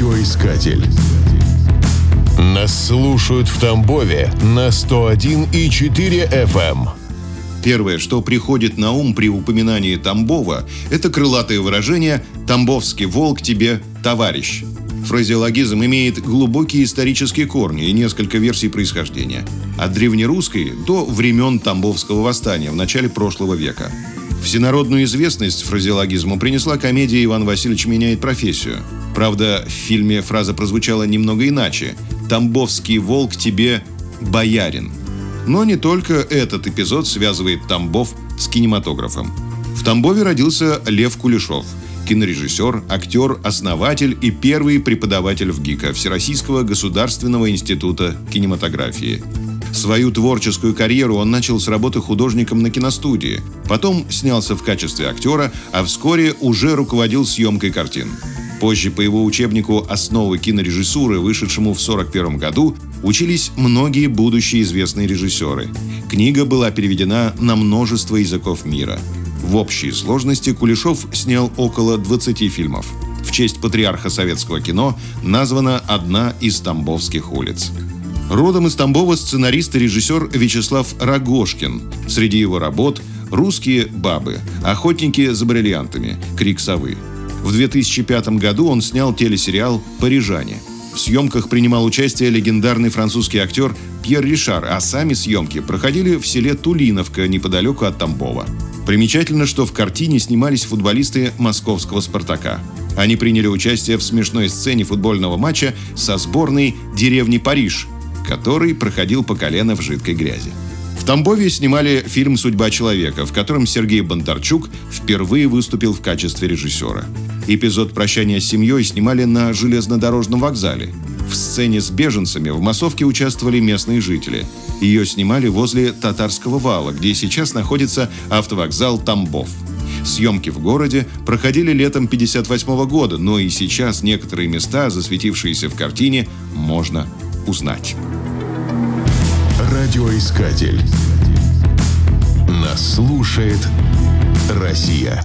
Радиоискатель. Нас слушают в Тамбове на 101,4 FM. Первое, что приходит на ум при упоминании Тамбова, это крылатое выражение «Тамбовский волк тебе товарищ». Фразеологизм имеет глубокие исторические корни и несколько версий происхождения. От древнерусской до времен Тамбовского восстания в начале прошлого века. Всенародную известность фразеологизму принесла комедия «Иван Васильевич меняет профессию». Правда, в фильме фраза прозвучала немного иначе. «Тамбовский волк тебе боярин». Но не только этот эпизод связывает Тамбов с кинематографом. В Тамбове родился Лев Кулешов – кинорежиссер, актер, основатель и первый преподаватель в ГИКа Всероссийского государственного института кинематографии. Свою творческую карьеру он начал с работы художником на киностудии. Потом снялся в качестве актера, а вскоре уже руководил съемкой картин. Позже по его учебнику «Основы кинорежиссуры», вышедшему в 1941 году, учились многие будущие известные режиссеры. Книга была переведена на множество языков мира – в общей сложности Кулешов снял около 20 фильмов. В честь патриарха советского кино названа одна из Тамбовских улиц. Родом из Тамбова сценарист и режиссер Вячеслав Рогошкин. Среди его работ «Русские бабы», «Охотники за бриллиантами», «Крик совы». В 2005 году он снял телесериал «Парижане». В съемках принимал участие легендарный французский актер Пьер Ришар, а сами съемки проходили в селе Тулиновка, неподалеку от Тамбова. Примечательно, что в картине снимались футболисты московского «Спартака». Они приняли участие в смешной сцене футбольного матча со сборной деревни Париж, который проходил по колено в жидкой грязи. В Тамбове снимали фильм «Судьба человека», в котором Сергей Бондарчук впервые выступил в качестве режиссера. Эпизод прощания с семьей снимали на железнодорожном вокзале. В сцене с беженцами в массовке участвовали местные жители. Ее снимали возле Татарского вала, где сейчас находится автовокзал Тамбов. Съемки в городе проходили летом 1958 года, но и сейчас некоторые места, засветившиеся в картине, можно узнать. Радиоискатель. Нас слушает Россия.